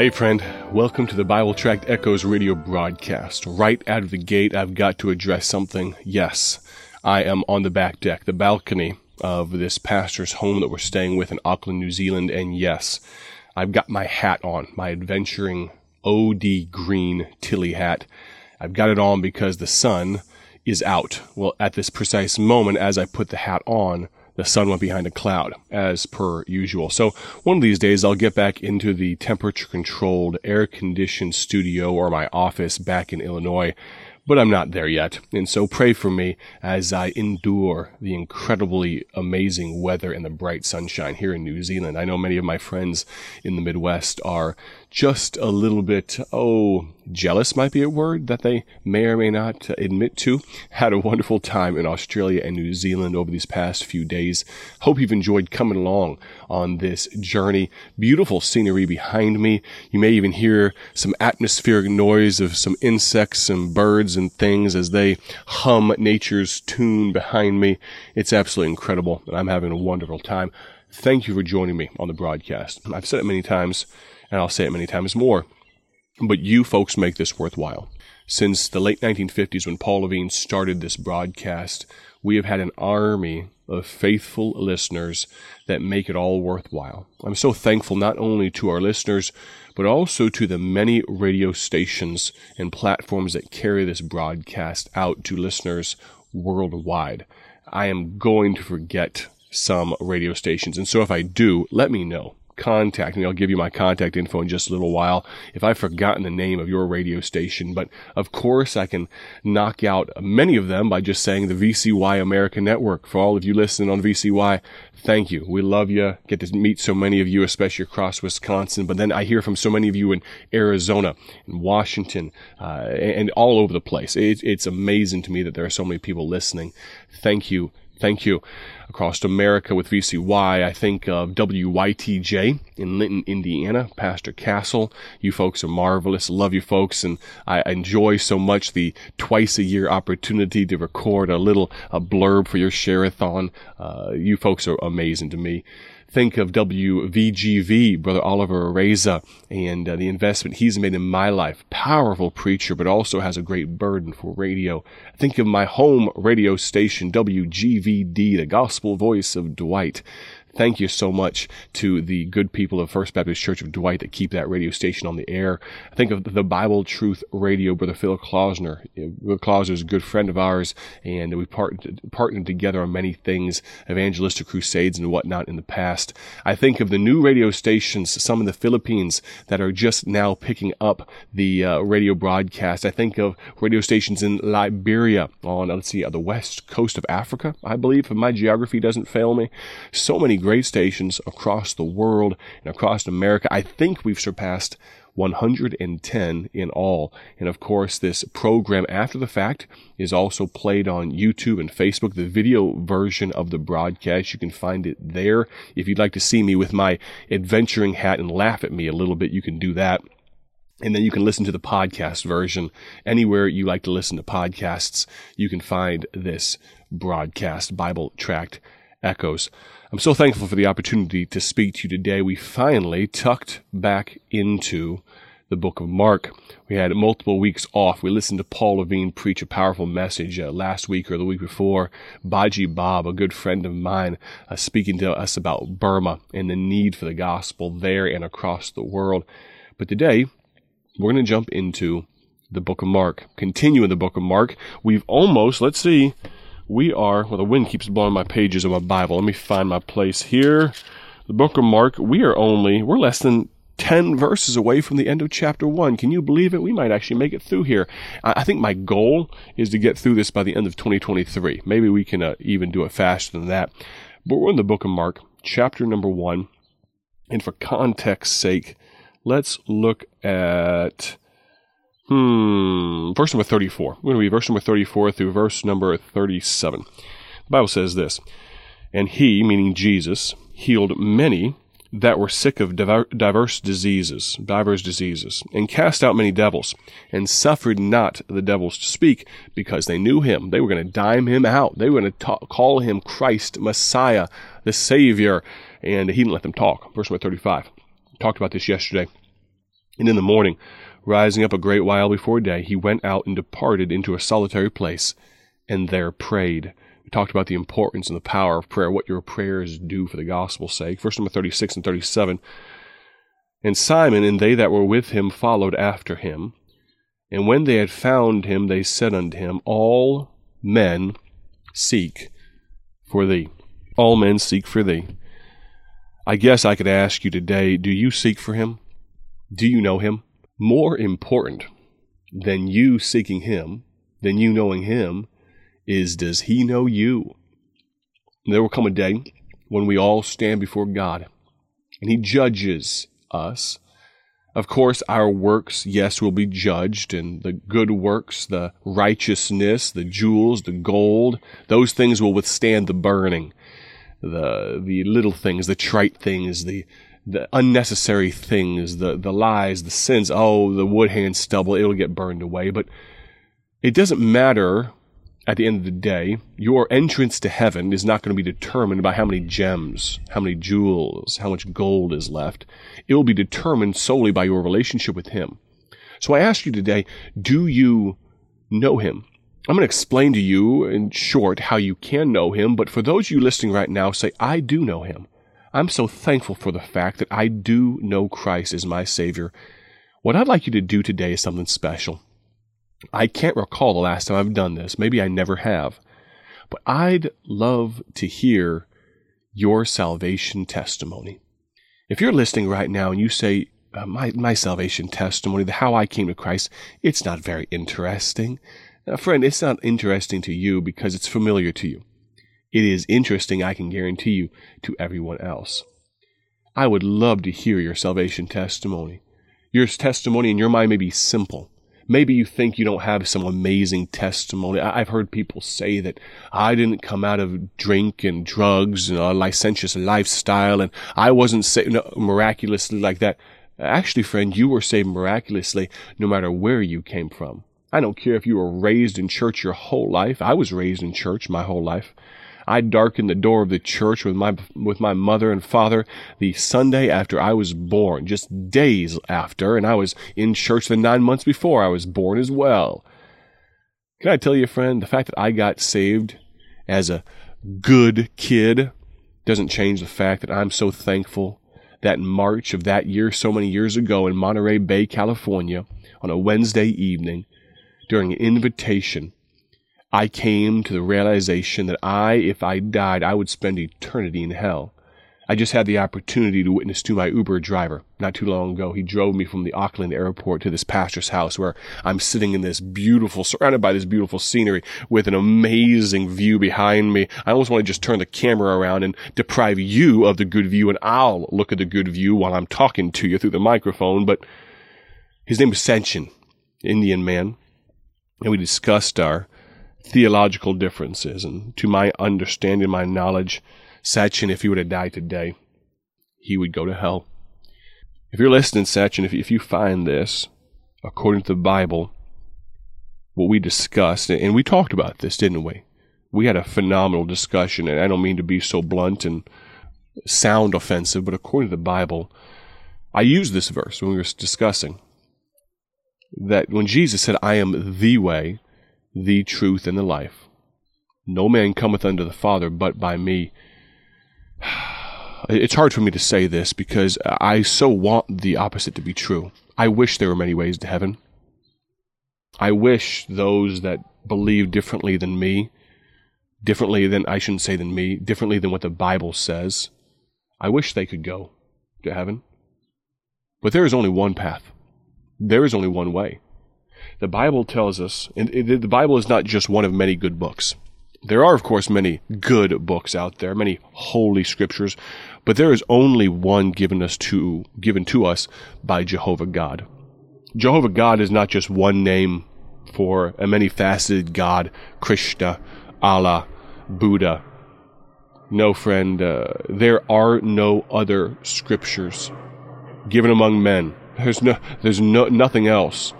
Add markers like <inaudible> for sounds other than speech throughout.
Hey, friend, welcome to the Bible Tract Echoes radio broadcast. Right out of the gate, I've got to address something. Yes, I am on the back deck, the balcony of this pastor's home that we're staying with in Auckland, New Zealand, and yes, I've got my hat on, my adventuring OD green Tilley hat. I've got it on because the sun is out. Well, at this precise moment, as I put the hat on, the sun went behind a cloud, as per usual. So one of these days I'll get back into the temperature controlled, air conditioned studio or my office back in Illinois but I'm not there yet. And so pray for me as I endure the incredibly amazing weather and the bright sunshine here in New Zealand. I know many of my friends in the Midwest are just a little bit, oh, jealous might be a word that they may or may not admit to. Had a wonderful time in Australia and New Zealand over these past few days. Hope you've enjoyed coming along on this journey. Beautiful scenery behind me. You may even hear some atmospheric noise of some insects and birds and things as they hum nature's tune behind me. It's absolutely incredible and I'm having a wonderful time. Thank you for joining me on the broadcast. I've said it many times and I'll say it many times more. But you folks make this worthwhile. Since the late 1950s, when Paul Levin started this broadcast, we have had an army of faithful listeners that make it all worthwhile. I'm so thankful not only to our listeners, but also to the many radio stations and platforms that carry this broadcast out to listeners worldwide. I am going to forget some radio stations, and so if I do, let me know contact me. I'll give you my contact info in just a little while if I've forgotten the name of your radio station. But of course, I can knock out many of them by just saying the VCY American Network. For all of you listening on VCY, thank you. We love you. Get to meet so many of you, especially across Wisconsin. But then I hear from so many of you in Arizona and Washington uh, and all over the place. It, it's amazing to me that there are so many people listening. Thank you Thank you. Across America with VCY, I think of WYTJ in Linton, Indiana, Pastor Castle. You folks are marvelous. Love you folks. And I enjoy so much the twice a year opportunity to record a little a blurb for your share-a-thon. Uh, you folks are amazing to me think of WVGV, Brother Oliver Reza, and uh, the investment he's made in my life. Powerful preacher, but also has a great burden for radio. Think of my home radio station, WGVD, the gospel voice of Dwight. Thank you so much to the good people of First Baptist Church of Dwight that keep that radio station on the air. I think of the Bible Truth Radio, Brother Phil Klausner. Phil Klausner is a good friend of ours, and we partnered, partnered together on many things, evangelistic crusades and whatnot in the past. I think of the new radio stations, some in the Philippines that are just now picking up the uh, radio broadcast. I think of radio stations in Liberia on, let's see, uh, the west coast of Africa, I believe, if my geography doesn't fail me. So many great stations across the world and across America. I think we've surpassed 110 in all. And of course, this program after the fact is also played on YouTube and Facebook. The video version of the broadcast, you can find it there. If you'd like to see me with my adventuring hat and laugh at me a little bit, you can do that. And then you can listen to the podcast version anywhere you like to listen to podcasts. You can find this broadcast, Bible Tract Echoes. I'm so thankful for the opportunity to speak to you today. We finally tucked back into the book of Mark. We had multiple weeks off. We listened to Paul Levin preach a powerful message uh, last week or the week before. Baji Bob, a good friend of mine, uh, speaking to us about Burma and the need for the gospel there and across the world. But today, we're going to jump into the book of Mark. Continue in the book of Mark. We've almost, let's see, we are, well, the wind keeps blowing my pages of my Bible. Let me find my place here. The book of Mark, we are only, we're less than 10 verses away from the end of chapter 1. Can you believe it? We might actually make it through here. I think my goal is to get through this by the end of 2023. Maybe we can uh, even do it faster than that. But we're in the book of Mark, chapter number 1. And for context's sake, let's look at Hmm, verse number 34. We're going to read verse number 34 through verse number 37. The Bible says this And he, meaning Jesus, healed many that were sick of diverse diseases, divers diseases, and cast out many devils, and suffered not the devils to speak, because they knew him. They were going to dime him out. They were going to call him Christ, Messiah, the Savior, and he didn't let them talk. Verse number 35. talked about this yesterday. And in the morning, rising up a great while before day, he went out and departed into a solitary place, and there prayed. We talked about the importance and the power of prayer, what your prayers do for the gospel's sake. Verse number 36 and 37. And Simon and they that were with him followed after him. And when they had found him, they said unto him, All men seek for thee. All men seek for thee. I guess I could ask you today do you seek for him? Do you know him? More important than you seeking him, than you knowing him, is does he know you? There will come a day when we all stand before God and he judges us. Of course, our works, yes, will be judged, and the good works, the righteousness, the jewels, the gold, those things will withstand the burning. The, the little things, the trite things, the, the unnecessary things, the, the lies, the sins, oh, the wood hand stubble, it'll get burned away. But it doesn't matter at the end of the day, your entrance to heaven is not going to be determined by how many gems, how many jewels, how much gold is left. It will be determined solely by your relationship with Him. So I ask you today, do you know Him? I'm going to explain to you in short how you can know Him, but for those of you listening right now, say, I do know Him. I'm so thankful for the fact that I do know Christ as my Savior. What I'd like you to do today is something special. I can't recall the last time I've done this. Maybe I never have. But I'd love to hear your salvation testimony. If you're listening right now and you say, uh, my, my salvation testimony, the how I came to Christ, it's not very interesting. Now, friend, it's not interesting to you because it's familiar to you. It is interesting, I can guarantee you, to everyone else. I would love to hear your salvation testimony. Your testimony in your mind may be simple maybe you think you don't have some amazing testimony. I've heard people say that I didn't come out of drink and drugs and a licentious lifestyle and I wasn't saved miraculously like that. Actually, friend, you were saved miraculously no matter where you came from. I don't care if you were raised in church your whole life. I was raised in church my whole life. I darkened the door of the church with my with my mother and father the Sunday after I was born, just days after, and I was in church the nine months before I was born as well. Can I tell you, friend, the fact that I got saved as a good kid doesn't change the fact that I'm so thankful that March of that year, so many years ago in Monterey Bay, California, on a Wednesday evening, during an invitation I came to the realization that I, if I died, I would spend eternity in hell. I just had the opportunity to witness to my Uber driver not too long ago. He drove me from the Auckland airport to this pastor's house where I'm sitting in this beautiful, surrounded by this beautiful scenery with an amazing view behind me. I almost want to just turn the camera around and deprive you of the good view and I'll look at the good view while I'm talking to you through the microphone. But his name was Sachin, Indian man. And we discussed our theological differences. And to my understanding, my knowledge, Sachin, if he were to die today, he would go to hell. If you're listening, Sachin, if, if you find this, according to the Bible, what we discussed, and we talked about this, didn't we? We had a phenomenal discussion, and I don't mean to be so blunt and sound offensive, but according to the Bible, I used this verse when we were discussing that when Jesus said, I am the way, the truth, and the life. No man cometh unto the Father but by me. <sighs> It's hard for me to say this because I so want the opposite to be true. I wish there were many ways to heaven. I wish those that believe differently than me, differently than, I shouldn't say than me, differently than what the Bible says, I wish they could go to heaven. But there is only one path. There is only one way. The Bible tells us, and the Bible is not just one of many good books. There are, of course, many good books out there, many holy scriptures, but there is only one given us to given to us by Jehovah God. Jehovah God is not just one name for a many-faceted God, Krishna, Allah, Buddha. No, friend, uh, there are no other scriptures given among men. There's no, there's no nothing else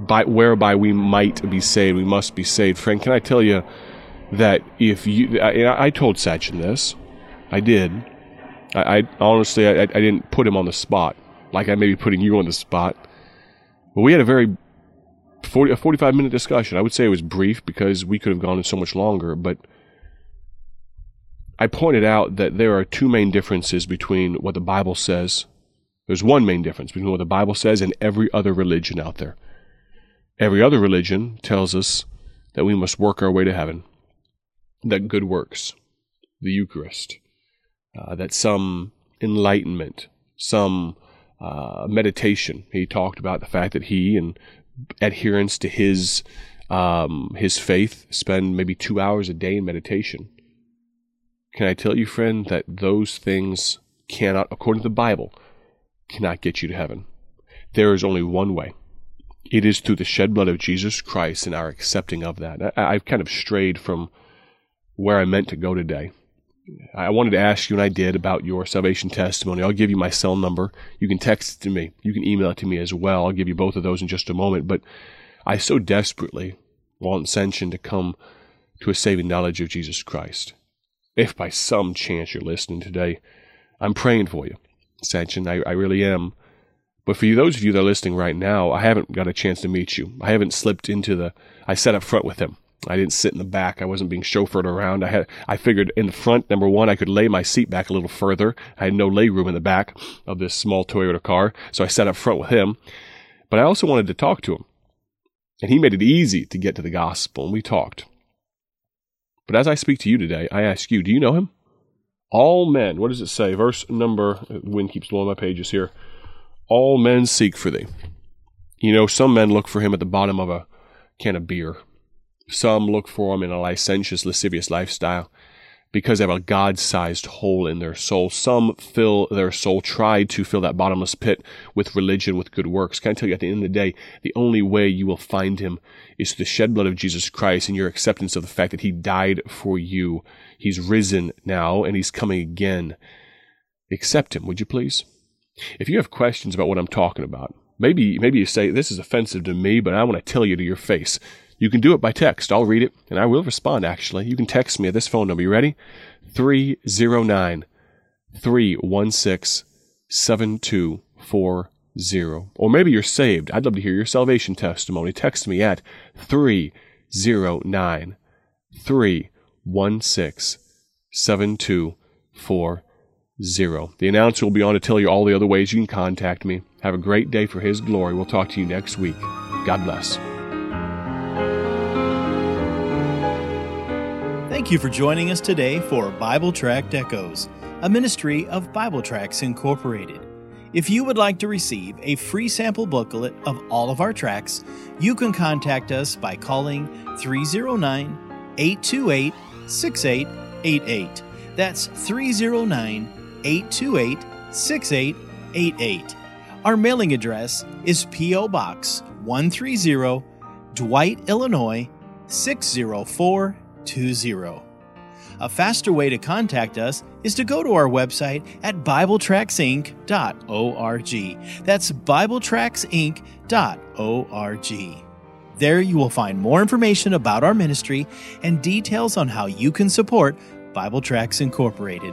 by whereby we might be saved. We must be saved. Friend, can I tell you that if you, I, I told Sachin this, I did. I, I honestly, I, I, didn't put him on the spot, like I may be putting you on the spot. But we had a very 40, a 45 minute discussion. I would say it was brief because we could have gone so much longer, but I pointed out that there are two main differences between what the Bible says. There's one main difference between what the Bible says and every other religion out there. Every other religion tells us that we must work our way to heaven, that good works, the Eucharist, uh, that some enlightenment, some uh, meditation. He talked about the fact that he and adherents to his um, his faith spend maybe two hours a day in meditation. Can I tell you, friend, that those things cannot, according to the Bible, cannot get you to heaven. There is only one way. It is through the shed blood of Jesus Christ and our accepting of that. I, have kind of strayed from where I meant to go today. I wanted to ask you, and I did, about your salvation testimony. I'll give you my cell number. You can text it to me. You can email it to me as well. I'll give you both of those in just a moment. But I so desperately want Sachin to come to a saving knowledge of Jesus Christ. If by some chance you're listening today, I'm praying for you, Sachin. I, I really am. But for you, those of you that are listening right now, I haven't got a chance to meet you. I haven't slipped into the. I sat up front with him. I didn't sit in the back. I wasn't being chauffeured around. I had I figured in the front, number one, I could lay my seat back a little further. I had no leg room in the back of this small Toyota car, so I sat up front with him. But I also wanted to talk to him. And he made it easy to get to the gospel, and we talked. But as I speak to you today, I ask you, do you know him? All men, what does it say? Verse number, wind keeps blowing my pages here. All men seek for thee. You know, some men look for him at the bottom of a can of beer some look for him in a licentious, lascivious lifestyle because they have a God sized hole in their soul. Some fill their soul, try to fill that bottomless pit with religion, with good works. Can I tell you at the end of the day, the only way you will find him is through the shed blood of Jesus Christ and your acceptance of the fact that he died for you. He's risen now and he's coming again. Accept him, would you please? If you have questions about what I'm talking about, maybe maybe you say this is offensive to me, but I want to tell you to your face. You can do it by text. I'll read it and I will respond actually. You can text me at this phone number. You ready? 309 316 7240. Or maybe you're saved. I'd love to hear your salvation testimony. Text me at 309 316 7240. The announcer will be on to tell you all the other ways you can contact me. Have a great day for His glory. We'll talk to you next week. God bless. Thank you for joining us today for Bible Tract Echoes, a ministry of Bible Tracts Incorporated. If you would like to receive a free sample booklet of all of our tracts, you can contact us by calling 309 828 6888. That's 309 828 6888. Our mailing address is P.O. Box 130, Dwight, Illinois 604 20. A faster way to contact us is to go to our website at BibleTractsInc.org. That's BibleTractsInc.org. There you will find more information about our ministry and details on how you can support Bible Tracts Incorporated.